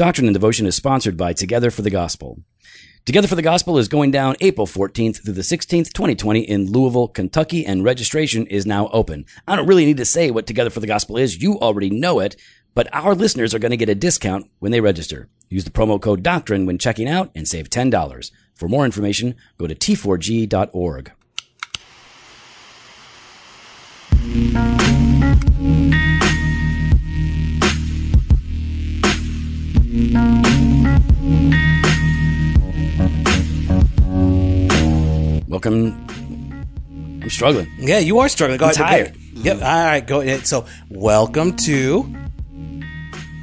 Doctrine and Devotion is sponsored by Together for the Gospel. Together for the Gospel is going down April 14th through the 16th, 2020 in Louisville, Kentucky, and registration is now open. I don't really need to say what Together for the Gospel is. You already know it, but our listeners are going to get a discount when they register. Use the promo code DOCTRINE when checking out and save $10. For more information, go to t4g.org. Welcome. I'm struggling. Yeah, you are struggling. Go I'm ahead. tired. Yep. All right. Go ahead. So, welcome to.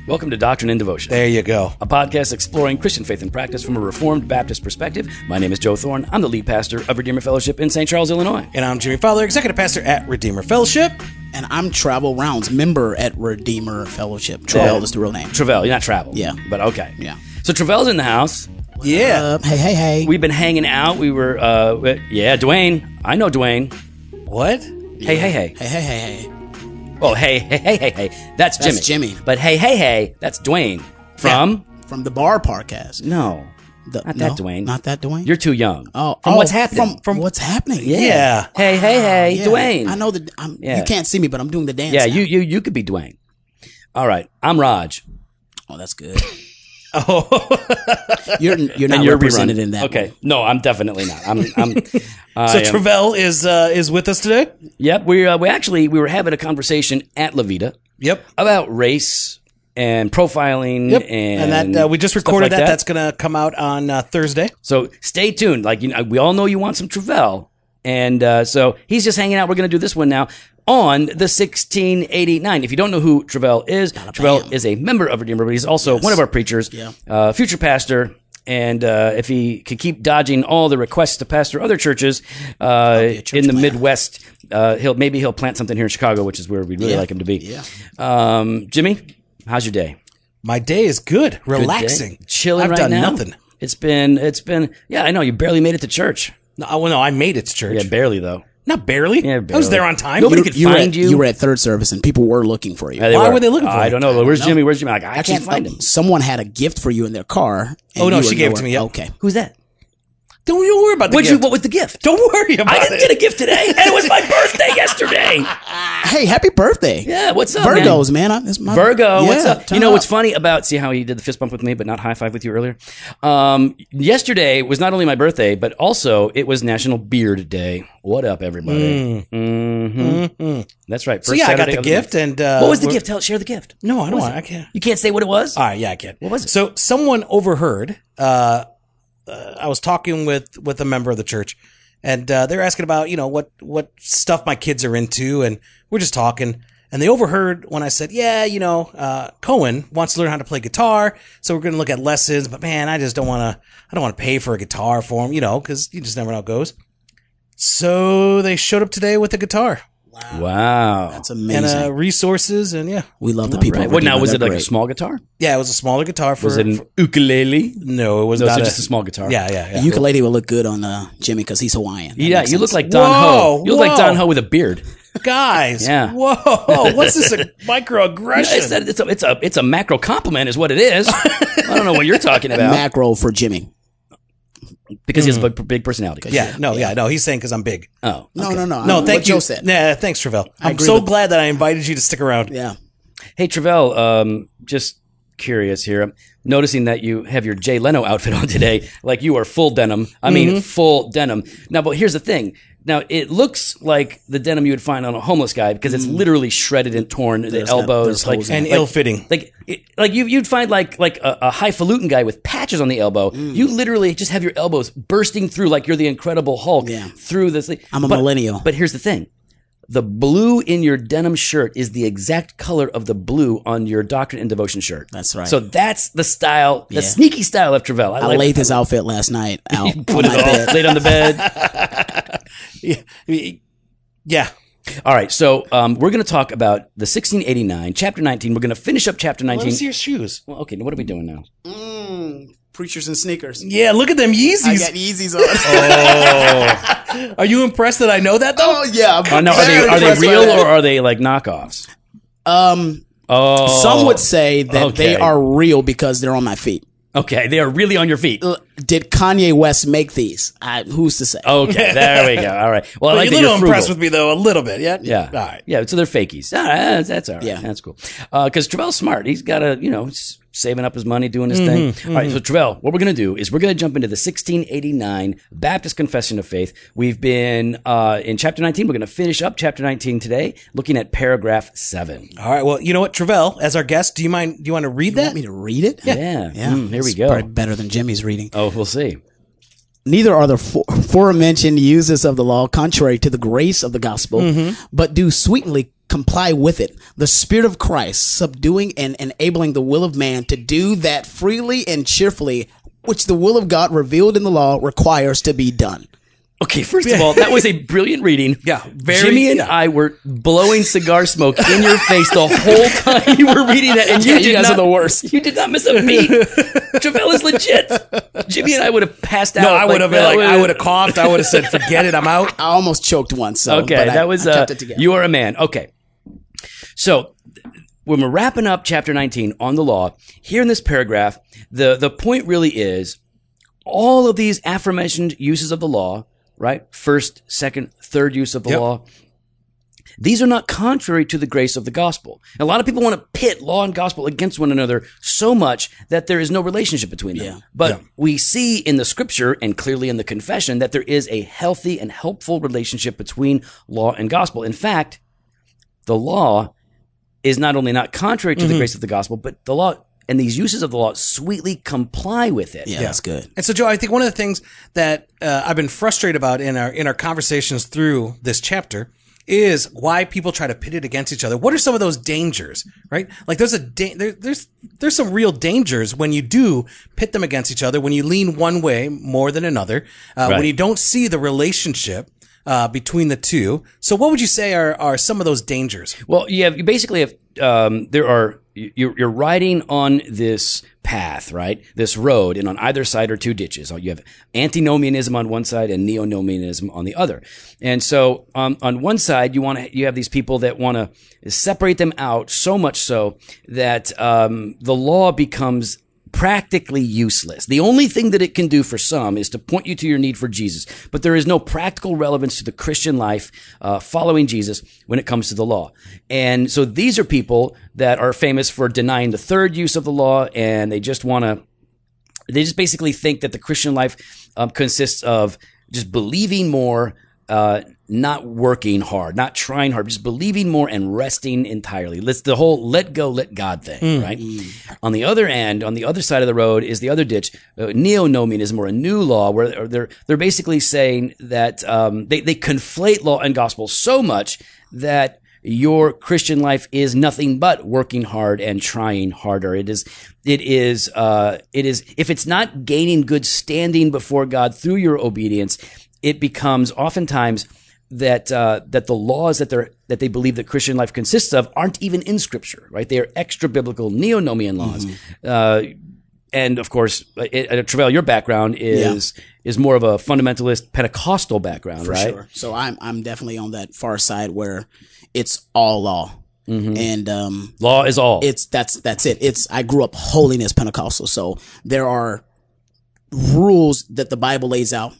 Welcome to Doctrine and Devotion. There you go. a podcast exploring Christian faith and practice from a Reformed Baptist perspective. My name is Joe Thorn. I'm the lead pastor of Redeemer Fellowship in St. Charles, Illinois. And I'm Jimmy Fowler, executive pastor at Redeemer Fellowship. And I'm Travel Rounds, member at Redeemer Fellowship. Travel is the real name. Travell, you're not travel. Yeah. But okay. Yeah. So Travell's in the house. Yeah. Uh, hey, hey, hey. We've been hanging out. We were, uh, wi- yeah, Dwayne. I know Dwayne. what? Hey, hey, hey. hey, hey, hey, hey. Oh, hey, hey, hey, hey, hey. That's Jimmy. That's Jimmy. But hey, hey, hey, that's Dwayne. From? From the Bar Podcast. No. The- Not no, that Dwayne. Not that Dwayne. You're too young. oh, From oh, what's happening? From, from what's happening. Yeah. Hey, hey, hey, Yeah. Dwayne. I know that. I'm, Yeah. You can't see me, but I'm doing the dance. Yeah, now. you, you, you could be Dwayne. All right. I'm Raj. Oh, that's good. Oh. You're you're not and you're represented rerun. in that. Okay, no, I'm definitely not. I'm. I'm so Travell is uh, is with us today. Yep, we uh, we actually we were having a conversation at La Vida Yep. about race and profiling. Yep. and, And, that uh, we just recorded like that. That's gonna come out on uh, Thursday. so stay tuned. Like you know, we all know you want some Travell, and uh, so he's just hanging out. We're going to do this one now on the 1689. If you don't know who Travell is, Travell bam. is a member of Redeemer, but he's also one of our preachers, Yeah. uh, future pastor. And uh, if he could keep dodging all the requests to pastor other churches uh, church in the. Midwest, uh, he'll maybe he'll plant something here in Chicago, which is where we'd really Yeah. like him to be. Yeah. Um, Jimmy, how's your day? My day is good, Good relaxing, day? chilling I've right done now. nothing. It's been it's been yeah. I know you barely made it to church. No, well, no, I made it to church. Yeah, barely though. Not barely. Yeah, I was there on time. Nobody You- could You find at, you. you were at third service, and people were looking for you. Yeah, Why were they looking for I don't know. Where's Jimmy? Where's Jimmy? Like, I, I can't can't find uh, him. Someone had a gift for you in their car. and Oh, no, she were gave it to me, yep. Okay. Who's that? Don't you worry about the What'd you? gift. What was the gift? Don't worry about it. I didn't it. get a gift today, and it was my birthday yesterday. Hey, happy birthday. Yeah, what's up, man? Virgos, man. I- it's my- Virgo, what's up? You know up. what's funny about see how he did the fist bump with me, but not high five with you earlier. Um, yesterday was not only my birthday, but also it was National Beard Day. What up, everybody? hmm That's right. So First yeah, I got the gift, month. and uh, what was the gift? Tell, share the gift. No, I don't? I can't. You can't say what it was. All right, yeah, I can. What was it? So someone overheard. Uh, uh, I was talking with with a member of the church, and uh, they're asking about you know what what stuff my kids are into, and we're just talking. And they overheard when I said, "Yeah, you know, uh, Cohen wants to learn how to play guitar, so we're going to look at lessons." But man, I just don't want to. I don't want to pay for a guitar for him, you know, because you just never know how it goes. So they showed up today with a guitar wow. That's and amazing. uh, resources, and yeah, we love the people. Right. What now? Was it They're like a small guitar? yeah, it was a smaller guitar for. Was it an for- ukulele? no, it was No, not so a- just a small guitar. Yeah, yeah, yeah. The ukulele will look good on uh, Jimmy because he's Hawaiian. That Yeah, makes you look like Don Whoa, Ho. You look like. Don Ho with a beard. guys. Yeah. Whoa. What's this? A microaggression? It's a, it's a it's a it's a macro compliment, is what it is. I don't know what you're talking about macro for Jimmy. Because he has a big, big personality. yeah. No. Yeah. No. He's saying because I'm big. Oh, No, no, no. No. I- Thank what you. Joe said. Yeah. Thanks, Travell. I'm so glad that I invited you to stick around. Yeah. Hey, Travell, um, just curious here. I'm noticing that you have your Jay Leno outfit on today. Like you are full denim. I mean, Mm-hmm. full denim. Now, but here's the thing. Now, it looks like the denim you would find on a homeless guy because it's literally shredded and torn. The Mm. elbows, there's like, holes in And like- ill-fitting. Like, it, like you, you'd find like like a, a highfalutin guy with patches on the elbow. Mm. You literally just have your elbows bursting through like you're the Incredible Hulk Yeah. through this. thing. I'm a millennial. But here's the thing. The blue in your denim shirt is the exact color of the blue on your Doctrine and Devotion shirt. That's right. So that's the style, the Yeah. sneaky style of Travell. I, I like laid his outfit last night out Put on it my all, bed. laid on the bed. Yeah. Yeah. All right, so um, we're going to talk about the 1689, chapter 19. We're going to finish up chapter Let 19. me see your shoes. Well, okay, what are we doing now? Mm, preachers and sneakers. Yeah. Look at them I Yeezys. got Yeezys on. Oh. Are you impressed that I know that though? oh yeah. I'm Oh, no, are they are they real or are they like knockoffs? Um, Oh, Some would say that they are real because they're on my feet. okay. They are really on your feet. Did Kanye West make these? I, who's to say? Okay, there we go. All right. Well, I like you're a little you're impressed with me though, a little bit. Yeah. Yeah. All right. Yeah. So they're fakies. All right, that's, that's all right. Yeah. That's cool. Uh, because Travell's smart. He's got a, you know, he's saving up his money, doing his Mm-hmm, thing. All right. So, Travell, what we're going to do is we're going to jump into the 1689 Baptist Confession of Faith. We've been uh, in chapter 19. We're going to finish up chapter 19 today, looking at paragraph 7. All right. Well, you know what, Travell, as our guest, do you mind? Do you want to read You that? want me to read it? Yeah. Yeah. Mm, here we go. Probably better than Jimmy's reading. Oh, we'll see. Neither are the fore- aforementioned uses of the law contrary to the grace of the gospel, Mm-hmm. but do sweetly comply with it. The Spirit of Christ subduing and enabling the will of man to do that freely and cheerfully, which the will of God revealed in the law requires to be done. Okay, first of all, that was a brilliant reading. Yeah, very- Jimmy and yeah. I were blowing cigar smoke in your face the whole time you were reading that, and you, Yeah, you guys not, are the worst. You did not miss a beat. Travell is legit. Jimmy and I would have passed out. no, I would have been like, I would have coughed. I would have said, "Forget it, I'm out." I almost choked once. So, Okay, but I- that was I uh, you are a man. Okay, so when we're wrapping up chapter 19 on the law, here in this paragraph, the the point really is all of these aforementioned uses of the law, right? First, second, third use of the Yep. law. These are not contrary to the grace of the gospel. A lot of people want to pit law and gospel against one another so much that there is no relationship between them. Yeah. But we see in the scripture and clearly in the confession that there is a healthy and helpful relationship between law and gospel. In fact, the law is not only not contrary to the grace of the gospel, but the law and these uses of the law sweetly comply with it. yeah, that's good. And so, Joe, I think one of the things that uh, I've been frustrated about in our in our conversations through this chapter is why people try to pit it against each other. What are some of those dangers, right? Like, there's a da- there, there's there's some real dangers when you do pit them against each other. When you lean one way more than another, uh, Right. when you don't see the relationship. Uh, between the two, so what would you say are, are some of those dangers? Well, you have you basically have um, there are you're, you're riding on this path, right? This road, and on either side are two ditches. You have antinomianism on one side and neonomianism on the other. And so, um, on one side, you want you have these people that want to separate them out so much so that um, the law becomes practically useless. The only thing that it can do for some is to point you to your need for Jesus, but there is no practical relevance to the Christian life uh, following Jesus when it comes to the law. And so these are people that are famous for denying the third use of the law, and they just want to they just basically think that the Christian life um, consists of just believing more, uh, not working hard, not trying hard, just believing more and resting entirely. Let's the whole let go, let God thing, right? On the other end, on the other side of the road is the other ditch, uh, neo-nomianism or a new law, where they're they're basically saying that um, they they conflate law and gospel so much that your Christian life is nothing but working hard and trying harder. It is, it is, uh, it is, if it's not gaining good standing before God through your obedience, it becomes oftentimes that, uh, that the laws that they're, that they believe that Christian life consists of aren't even in scripture, right? They are extra biblical neo-nomian laws. Uh, and of course, it, uh, Travell, your background is, is more of a fundamentalist Pentecostal background, for right? sure. So I'm I'm definitely on that far side where it's all law, Mm-hmm. and um, Law is all. it's that's that's it. It's I grew up holiness Pentecostal, so there are rules that the Bible lays out,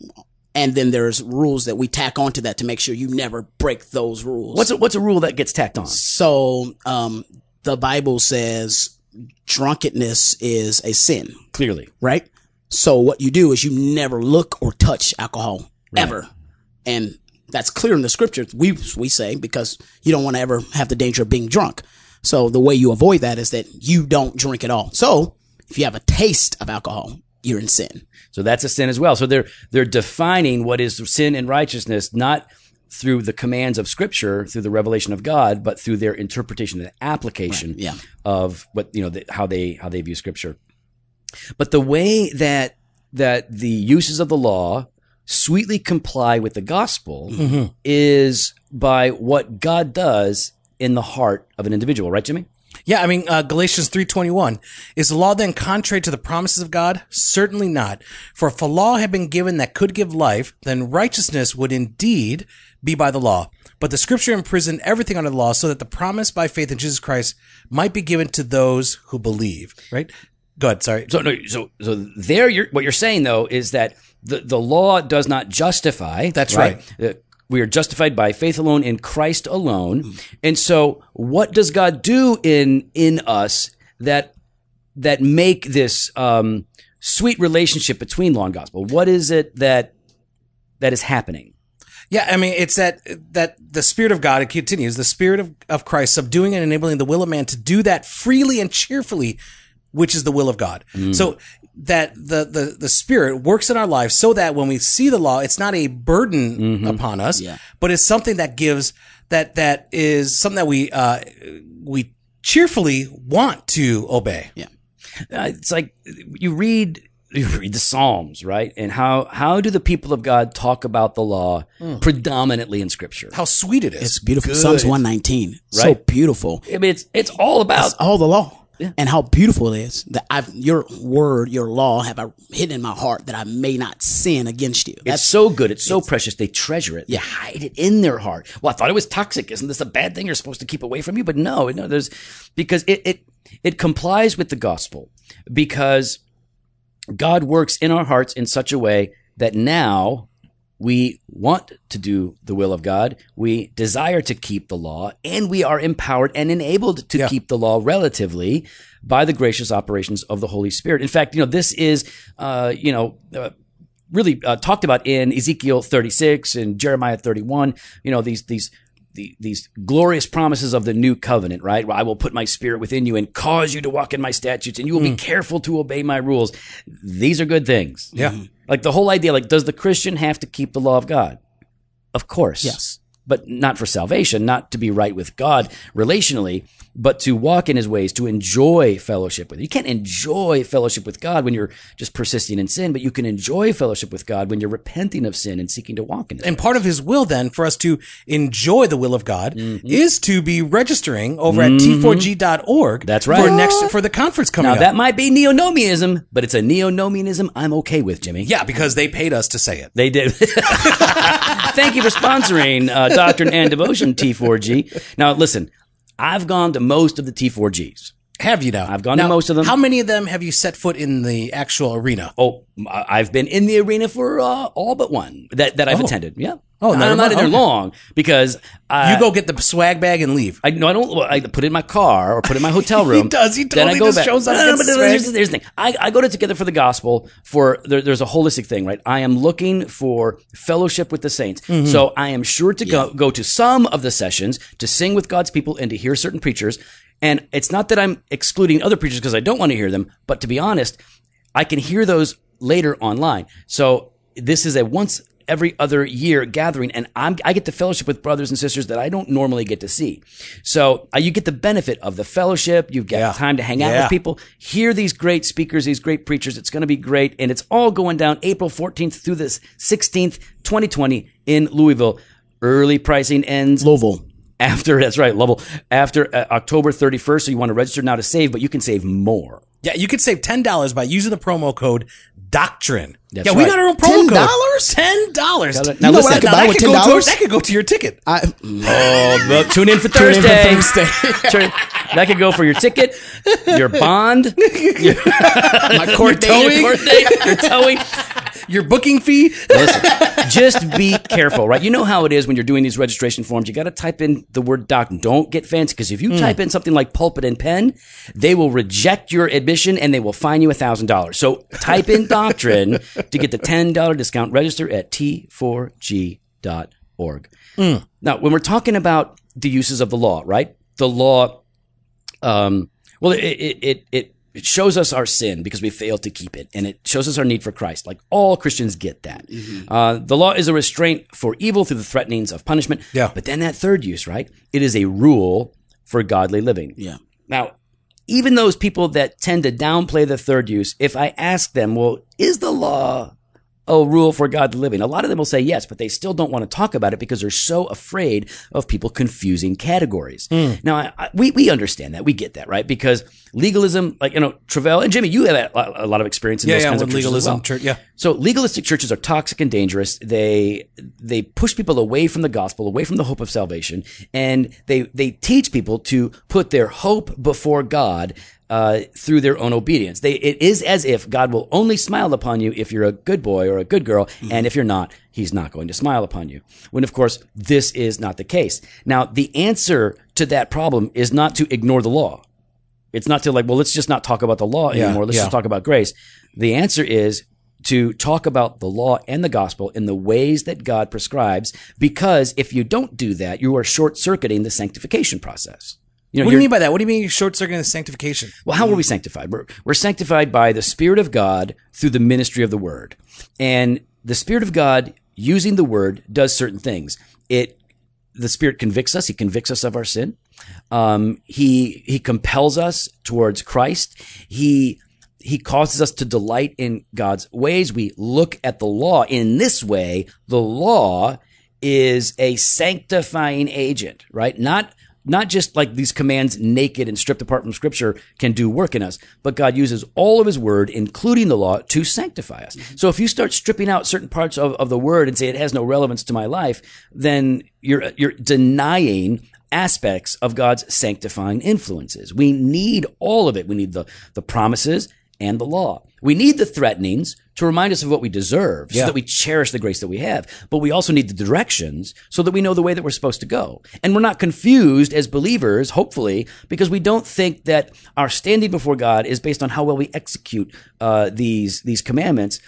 and then there's rules that we tack onto that to make sure you never break those rules. what's a, what's a rule that gets tacked on? so um, the Bible says drunkenness is a sin, Clearly. right? So what you do is you never look or touch alcohol ever, and that's clear in the scriptures. We we say because you don't want to ever have the danger of being drunk. So the way you avoid that is that you don't drink at all. So if you have a taste of alcohol, you're in sin. So that's a sin as well. So they're they're defining what is sin and righteousness not through the commands of Scripture, through the revelation of God, but through their interpretation and application yeah. of what you know the, how they how they view Scripture. But the way that that the uses of the law sweetly comply with the gospel mm-hmm. is by what God does in the heart of an individual, right, Jimmy? Yeah, I mean uh, Galatians three twenty one is the law then contrary to the promises of God? Certainly not. For if a law had been given that could give life, then righteousness would indeed be by the law. But the scripture imprisoned everything under the law so that the promise by faith in Jesus Christ might be given to those who believe. Right? Go ahead. Sorry. So no, so so there, you're, what you're saying though is that the the law does not justify. That's Uh, we are justified by faith alone in Christ alone. And so, what does God do in in us that that make this um, sweet relationship between law and gospel? What is it that that is happening? Yeah, I mean, it's that that the Spirit of God. It continues. The Spirit of, of Christ subduing and enabling the will of man to do that freely and cheerfully, which is the will of God. So that the the the Spirit works in our lives so that when we see the law, it's not a burden upon us, Yeah. but it's something that gives that that is something that we uh we cheerfully want to obey. Yeah. Uh, it's like you read you read the Psalms, right? And how how do the people of God talk about the law predominantly in Scripture? How sweet it is. It's beautiful. Psalms 119. right? So beautiful. I mean, it's it's all about all the law. And how beautiful it is that I've your word, your law have I hidden in my heart that I may not sin against you. It's That's so good. It's so precious. They treasure it. They hide it in their heart. Well, I thought it was toxic. Isn't this a bad thing you're supposed to keep away from you? But no, no, there's because it it it complies with the gospel because God works in our hearts in such a way that now we want to do the will of God. We desire to keep the law and we are empowered and enabled to Yeah. keep the law relatively by the gracious operations of the Holy Spirit. In fact, you know, this is, uh, you know, uh, really uh, talked about in Ezekiel 36 and Jeremiah 31. You know these these the, these glorious promises of the new covenant, right? I will put my spirit within you and cause you to walk in my statutes, and you will be hmm. careful to obey my rules. These are good things. Yeah. Hmm. Like the whole idea, like, does the Christian have to keep the law of God? Of course. Yes. But not for salvation, not to be right with God relationally, but to walk in his ways, to enjoy fellowship with. Him. You can't enjoy fellowship with God when you're just persisting in sin, but you can enjoy fellowship with God when you're repenting of sin and seeking to walk in it. And part of his will then for us to enjoy the will of God Mm-hmm. is to be registering over at t4g.org. That's right. For next for the conference coming Now up. Now that might be neonomianism, but it's a neonomianism I'm okay with, Jimmy. yeah, because they paid us to say it. They did. Thank you for sponsoring uh, Doctrine and Devotion T4G. Now, listen, I've gone to most of the T4Gs. Have you now? I've gone to most of them. How many of them have you set foot in the actual arena? Oh, I've been in the arena for uh, all but one that, that I've attended. Yeah. Oh, never I'm not in there Okay. long because I, you go get the swag bag and leave. I no, I don't. I put it in my car or put it in my hotel room. He does. He Then I totally go just back. shows up No, no, no, but here's, here's the thing. I, I go to Together for the Gospel for there, there's a holistic thing, right? I am looking for fellowship with the saints. Mm-hmm. So I am sure to go go to some of the sessions to sing with God's people and to hear certain preachers. And it's not that I'm excluding other preachers because I don't want to hear them, but to be honest, I can hear those later online. So this is a once every other year gathering, and I'm, I get to fellowship with brothers and sisters that I don't normally get to see. So uh, you get the benefit of the fellowship. You get Yeah. time to hang out Yeah. with people, hear these great speakers, these great preachers. It's going to be great, and it's all going down April 14th through the 16th, 2020 in Louisville. Early pricing ends Louisville. after that's right, Lovell. After uh, October 31st, so you want to register now to save, but you can save more. Yeah, you could save ten dollars by using the promo code Doctrine. That's yeah, we right. got our own promo code. $10? Ten dollars. Now You know listen, what I could Now, buy that with could ten go towards- dollars? That could go to your ticket. I Oh, well, tune in for Tune in for Thursday. Thursday. That could go for your ticket, your bond, your, my court date. your court date, your towing. Your booking fee. Listen, just be careful, right? You know how it is when you're doing these registration forms. You got to type in the word doc. Don't get fancy because if you type in something like pulpit and pen, they will reject your admission and they will fine you a thousand dollars. So type in doctrine to get the ten dollar discount. Register at t4g.org. Now, when we're talking about the uses of the law, right? The law, um, well, it it it. it it shows us our sin because we failed to keep it, and it shows us our need for Christ. Like all Christians get that. Uh, the law is a restraint for evil through the threatenings of punishment. Yeah. But then that third use, right? It is a rule for godly living. Yeah. Now, even those people that tend to downplay the third use, if I ask them, well, is the law a rule for godly living? A lot of them will say yes, but they still don't want to talk about it because they're so afraid of people confusing categories. Hmm. Now, I, I, we, we understand that. We get that, right? Because legalism, like, you know, Travell and Jimmy, you have a, a lot of experience in Yeah, those yeah, kinds of legalism well. church, yeah. So legalistic churches are toxic and dangerous. They they push people away from the gospel, away from the hope of salvation, and they they teach people to put their hope before God uh, through their own obedience. They it is as if God will only smile upon you if you're a good boy or a good girl, and if you're not, He's not going to smile upon you. When of course this is not the case. Now the answer to that problem is not to ignore the law. It's not to like, well, let's just not talk about the law Yeah, anymore. Let's yeah. just talk about grace. The answer is to talk about the law and the gospel in the ways that God prescribes, because if you don't do that, you are short circuiting the sanctification process. You know, What do you mean by that? What do you mean short circuiting the sanctification? well, how are we sanctified? We're, we're sanctified by the Spirit of God through the ministry of the Word. And the Spirit of God, using the Word, does certain things. It, the Spirit convicts us. He convicts us of our sin. Um, he, he compels us towards Christ. He, he causes us to delight in God's ways. We look at the law in this way. The law is a sanctifying agent, right? Not not just like these commands naked and stripped apart from scripture can do work in us, but God uses all of his word, including the law, to sanctify us. Mm-hmm. So if you start stripping out certain parts of, of the word and say it has no relevance to my life, then you're, you're denying aspects of God's sanctifying influences. We need all of it. We need the, the promises and the law. We need the threatenings to remind us of what we deserve so Yeah. that we cherish the grace that we have. But we also need the directions so that we know the way that we're supposed to go. And we're not confused as believers, hopefully, because we don't think that our standing before God is based on how well we execute uh, these, these commandments.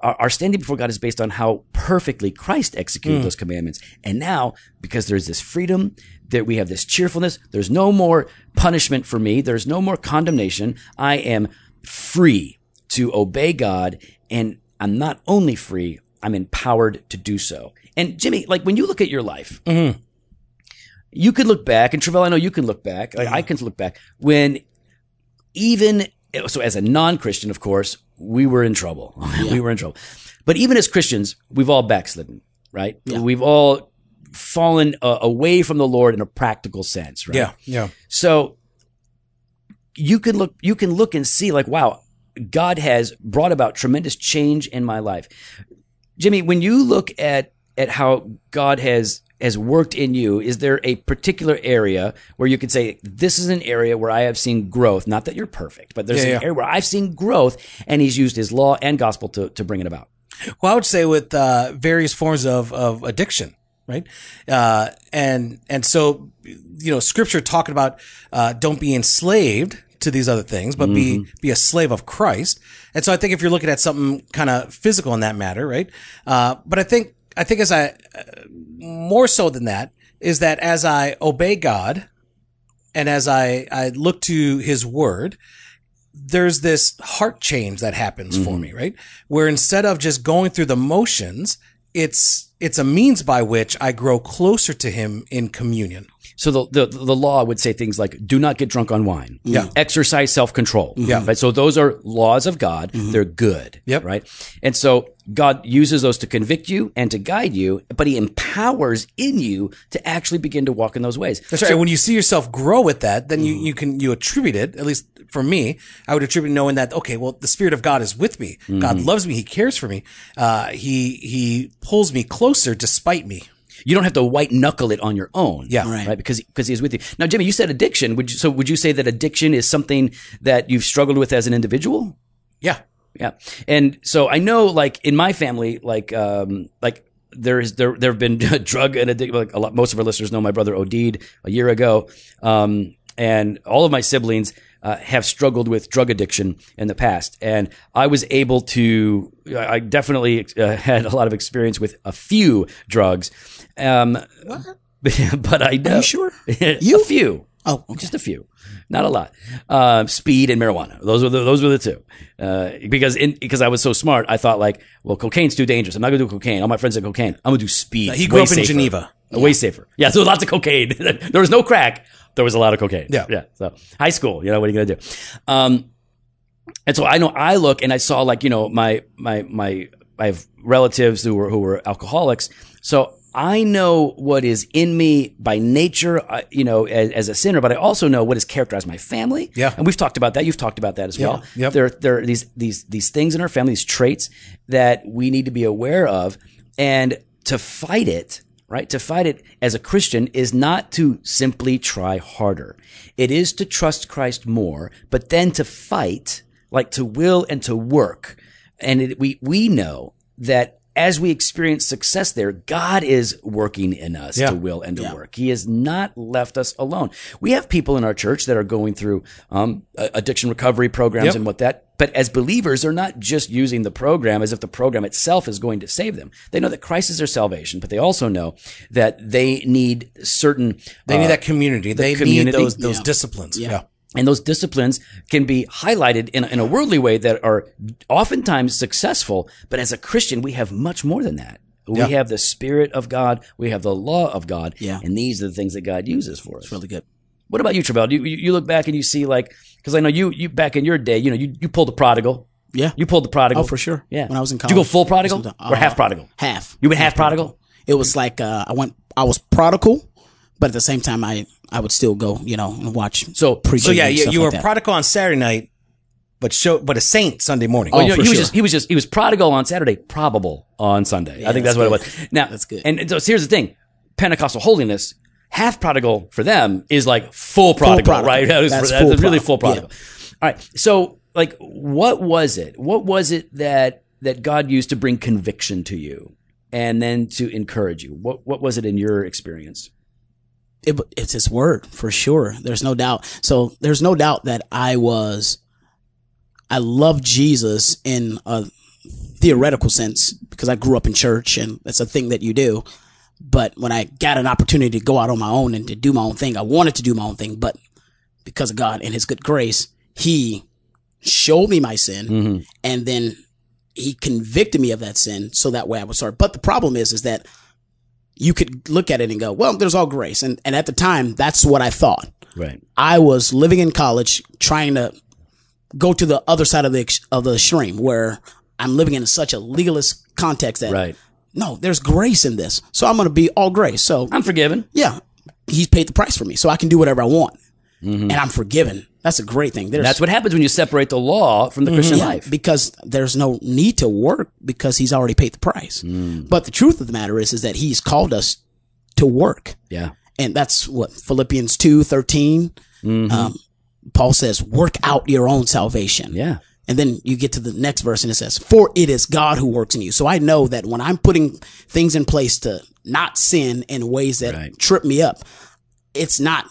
Our, our standing before God is based on how perfectly Christ executed those commandments. And now, because there's this freedom, that we have this cheerfulness, there's no more punishment for me, there's no more condemnation. I am free to obey God, and I'm not only free, I'm empowered to do so. And Jimmy, like when you look at your life, you could look back, and Travell, I know you can look back. Like I can look back when even so as a non-Christian, of course, we were in trouble. we were in trouble. But even as Christians, we've all backslidden, right? We've all fallen uh, away from the Lord in a practical sense, right? Yeah, yeah. So you can look you can look and see like wow, God has brought about tremendous change in my life. Jimmy, when you look at at how God has has worked in you, is there a particular area where you could say this is an area where I have seen growth? Not that you're perfect, but there's Yeah, an yeah. area where I've seen growth, and He's used His law and gospel to to bring it about. Well, I would say with uh, various forms of, of addiction, right? Uh, and and so you know, Scripture talking about uh, don't be enslaved to these other things, but be be a slave of Christ. And so I think if you're looking at something kind of physical in that matter, right? Uh, but I think I think as I uh, more so than that is that as I obey God and as I I look to His Word, there's this heart change that happens for me, right? Where instead of just going through the motions, it's it's a means by which I grow closer to him in communion. So the, the the law would say things like, "Do not get drunk on wine." Yeah. Mm-hmm. Exercise self control. Yeah. Right. So those are laws of God. Mm-hmm. They're good. Yep. Right. And so God uses those to convict you and to guide you, but He empowers in you to actually begin to walk in those ways. That's right. When you see yourself grow with that, then you, you can you attribute it. At least for me, I would attribute knowing that okay, well, the Spirit of God is with me. God loves me. He cares for me. Uh, he he pulls me closer despite me. You don't have to white knuckle it on your own. Yeah. Right. Right. Because because He's with you. Now, Jimmy, you said addiction. Would you, so would you say that addiction is something that you've struggled with as an individual? Yeah. Yeah. And so I know like in my family, like, um, like there's, there, there have been drug and addiction, like a lot, most of our listeners know my brother OD'd a year ago. Um, and all of my siblings, uh, have struggled with drug addiction in the past. And I was able to, I definitely uh, had a lot of experience with a few drugs. Um, but I know. you sure? a few. Oh, okay. Just a few, not a lot. Uh, speed and marijuana; those were the, those were the two. Uh, because in, because I was so smart, I thought like, well, cocaine's too dangerous. I'm not gonna do cocaine. All my friends said cocaine. I'm gonna do speed. He grew way up in. Geneva. Uh, Way safer. Yeah, so lots of cocaine. there was no crack. There was a lot of cocaine. Yeah. yeah. So high school, you know, what are you gonna do? Um, and so I know I look and I saw like you know my my my I have relatives who were who were alcoholics, so I know what is in me by nature, uh, you know, as, as a sinner, but I also know what has characterized my family. Yeah. and we've talked about that. You've talked about that as well. Yep. There, there are these these these things in our family, these traits that we need to be aware of, and to fight it. Right? To fight it as a Christian is not to simply try harder. It is to trust Christ more, but then to fight, like to will and to work. And it, we, we know that as we experience success there, God is working in us Yeah. to will and to work. He has not left us alone. We have people in our church that are going through um, addiction recovery programs Yep. and what that. But as believers, they're not just using the program as if the program itself is going to save them. They know that Christ is their salvation, but they also know that they need certain. They uh, need that community. They community. need those those Yeah. disciplines. Yeah. And those disciplines can be highlighted in, a- in a worldly way that are oftentimes successful. But as a Christian, we have much more than that. We Yeah. have the Spirit of God. We have the law of God. Yeah. And these are the things that God uses for us. Really good. What about you, Travell? You, you you look back and you see like, because I know you, you back in your day, you know, you, you pulled the prodigal. Yeah. You pulled the prodigal. Oh, for sure. Yeah. When I was in Did you go full prodigal Sometime- or uh, half prodigal? Half. You went half prodigal? It was like uh, I went. I was prodigal, but at the same time, I I would still go, you know, and watch. So, preaching. So yeah, and you, stuff you like were that. prodigal on Saturday night, but show but a saint Sunday morning. Oh, oh you know, for he was just he was just he was prodigal on Saturday, probable on Sunday. I think that's, that's what it was. Now That's good. And, and so here's the thing: Pentecostal holiness, half prodigal for them is like full prodigal, prodigal. right? That is- That's that's full really prodigal. full prodigal. All right. So, like, what was it? What was it that that God used to bring conviction to you, and then to encourage you? What what was it in your experience? It, it's his word for sure. There's no doubt. So there's no doubt that I was, I love Jesus in a theoretical sense because I grew up in church and that's a thing that you do. But when I got an opportunity to go out on my own and to do my own thing, I wanted to do my own thing. But because of God and his good grace, he showed me my sin mm-hmm. and then he convicted me of that sin so that way I would start. But the problem is, is that you could look at it and go, well, there's all grace. And, and at the time, that's what I thought. Right. I was living in college trying to go to the other side of the, of the extreme where I'm living in such a legalist context that Right. no, there's grace in this. So I'm going to be all grace. So I'm forgiven. yeah, he's paid the price for me. So I can do whatever I want and I'm forgiven. That's a great thing. There's, That's what happens when you separate the law from the Christian yeah, life. because there's no need to work because he's already paid the price. Mm. But the truth of the matter is, is that he's called us to work. Yeah. And that's what Philippians 2, 13, Mm-hmm. um, Paul says, work out your own salvation. Yeah. And then you get to the next verse and it says, for it is God who works in you. So I know that when I'm putting things in place to not sin in ways that Right. trip me up, it's not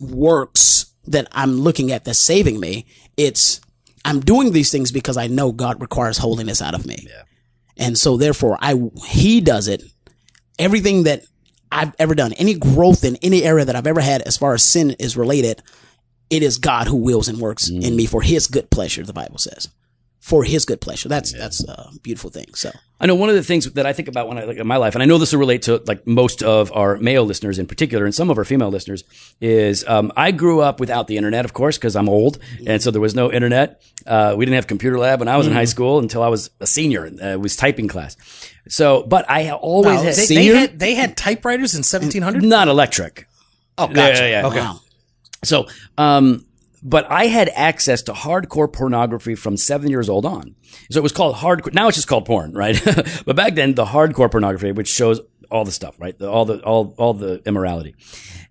works that I'm looking at that's saving me. It's I'm doing these things because I know God requires holiness out of me. And so therefore I he does it. Everything that I've ever done, any growth in any area that I've ever had as far as sin is related, it is God who wills and works in mm. me for his good pleasure, the Bible says. For his good pleasure. That's that's a beautiful thing. So I know one of the things that I think about when I look at my life, and I know this will relate to like most of our male listeners in particular, and some of our female listeners, is um, I grew up without the internet, of course, because I'm old, and so there was no internet. Uh, we didn't have computer lab when I was in high school until I was a senior. Uh, it was typing class. So, but I always They, had they Senior? had they had typewriters in 1700. not electric. Oh, gotcha. Yeah, yeah, yeah. Okay. wow. So, um, but I had access to hardcore pornography from seven years old on. So it was called hardcore. Now it's just called porn, right? but back then, the hardcore pornography, which shows all the stuff, right? The, all the all all the immorality,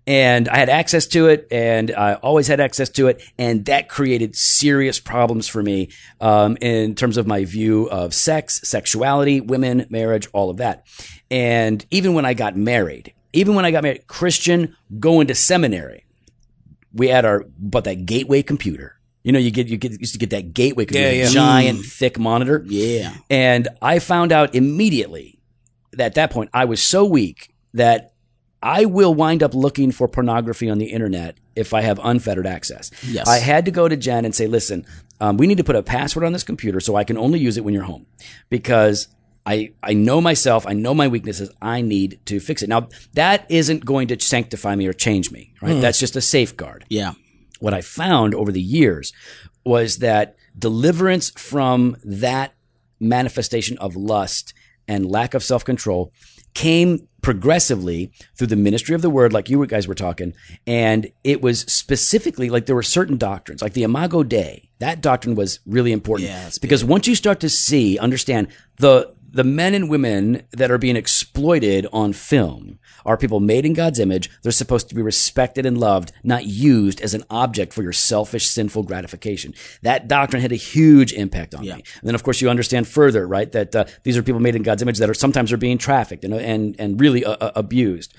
and I had access to it, and I always had access to it, and that created serious problems for me um, in terms of my view of sex, sexuality, women, marriage, all of that. And even when I got married, even when I got married, Christian, going to seminary we had our but that gateway computer. You know, you get you get used to get that gateway computer, Yeah, yeah. giant thick monitor. Yeah. And I found out immediately that at that point I was so weak that I will wind up looking for pornography on the internet if I have unfettered access. Yes. I had to go to Jen and say, listen, um, we need to put a password on this computer so I can only use it when you're home because I, I know myself. I know my weaknesses. I need to fix it. Now, that isn't going to sanctify me or change me, right? Hmm. That's just a safeguard Yeah. what I found over the years was that deliverance from that manifestation of lust and lack of self control came progressively through the ministry of the word, like you guys were talking. And it was specifically like there were certain doctrines, like the Imago Dei. That doctrine was really important Yeah, because once you start to see, understand the the men and women that are being exploited on film are people made in God's image. They're supposed to be respected and loved, not used as an object for your selfish, sinful gratification. That doctrine had a huge impact on Yeah. me. And then, of course, you understand further, right, that uh, these are people made in God's image that are sometimes are being trafficked and and and really uh, uh, abused.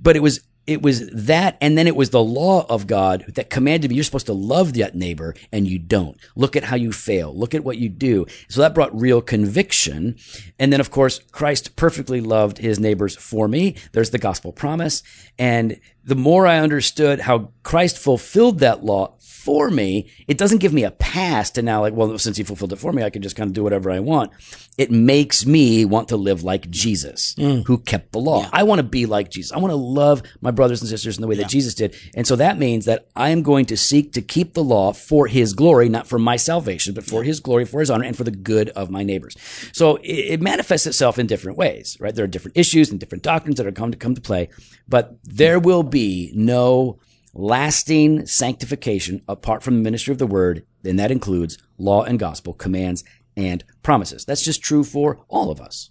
But it was it was that, and then it was the law of God that commanded me. You're supposed to love that neighbor, and you don't. Look at how you fail. Look at what you do. So that brought real conviction. And then, of course, Christ perfectly loved his neighbors for me. There's the gospel promise, and the more I understood how Christ fulfilled that law for me, it doesn't give me a pass to now like, well, since he fulfilled it for me, I can just kind of do whatever I want. It makes me want to live like Jesus, mm. who kept the law. I want to be like Jesus. I want to love my brothers and sisters in the way that Jesus did. And so that means that I am going to seek to keep the law for his glory, not for my salvation, but for his glory, for his honor, and for the good of my neighbors. So it, it manifests itself in different ways, right? There are different issues and different doctrines that are come to come to play, but there will be no lasting sanctification apart from the ministry of the word, and that includes law and gospel, commands and promises. That's just true for all of us.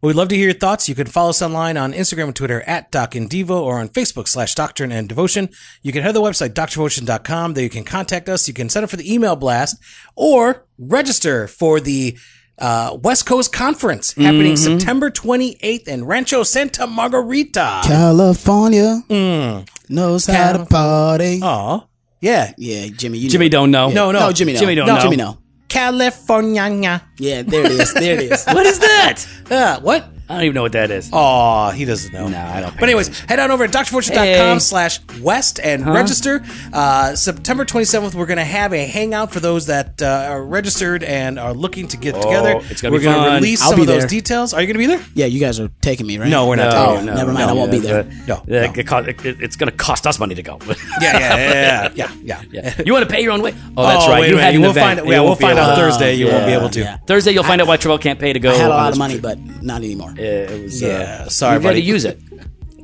Well, we'd love to hear your thoughts. You can follow us online on Instagram and Twitter at Doc and Devo or on Facebook slash Doctrine and Devotion. You can head to the website, doctrinedevotion.com. There you can contact us. You can sign up for the email blast or register for the uh, West Coast Conference happening September 28th in Rancho Santa Margarita. California Mm. knows how to party. Aw. Yeah. Yeah, Jimmy. You Jimmy know. don't know. No, no. No, Jimmy. No. Jimmy don't no, know. Jimmy. No. California. Yeah, there it is. There it is. What is that? Uh, what? I don't even know what that is. Oh, he doesn't know. No, I don't But anyways, head on over to drfortune.com Hey. slash west and register. Uh, September 27th, we're going to have a hangout for those that uh, are registered and are looking to get together. it's gonna we're be gonna fun. release I'll some be of those there. details. Are you going to be there? Yeah, you guys are taking me, right? No, we're not Oh, taking you. never mind. I won't be there. No, Yeah, no. It co- it- it's going to cost us money to go. Yeah, yeah, yeah, yeah, yeah. Yeah. You want to pay your own way? Oh, that's Oh, right. wait you minute. had an We'll event. find- You yeah, we'll won't be find able out to- Thursday. You won't be able to. Yeah. Thursday, you'll find out why Terrell can't pay to go. I had a on lot of this money, trip. but not anymore. Yeah, it was. Yeah, uh, sorry, you to use it.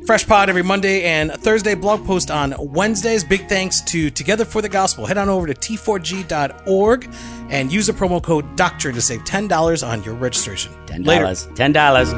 Fresh Pod every Monday and Thursday, blog post on Wednesdays. Big thanks to Together for the Gospel. Head on over to t4g.org and use the promo code DOCTRINE to save $10 on your registration. Ten Later. dollars. Ten dollars.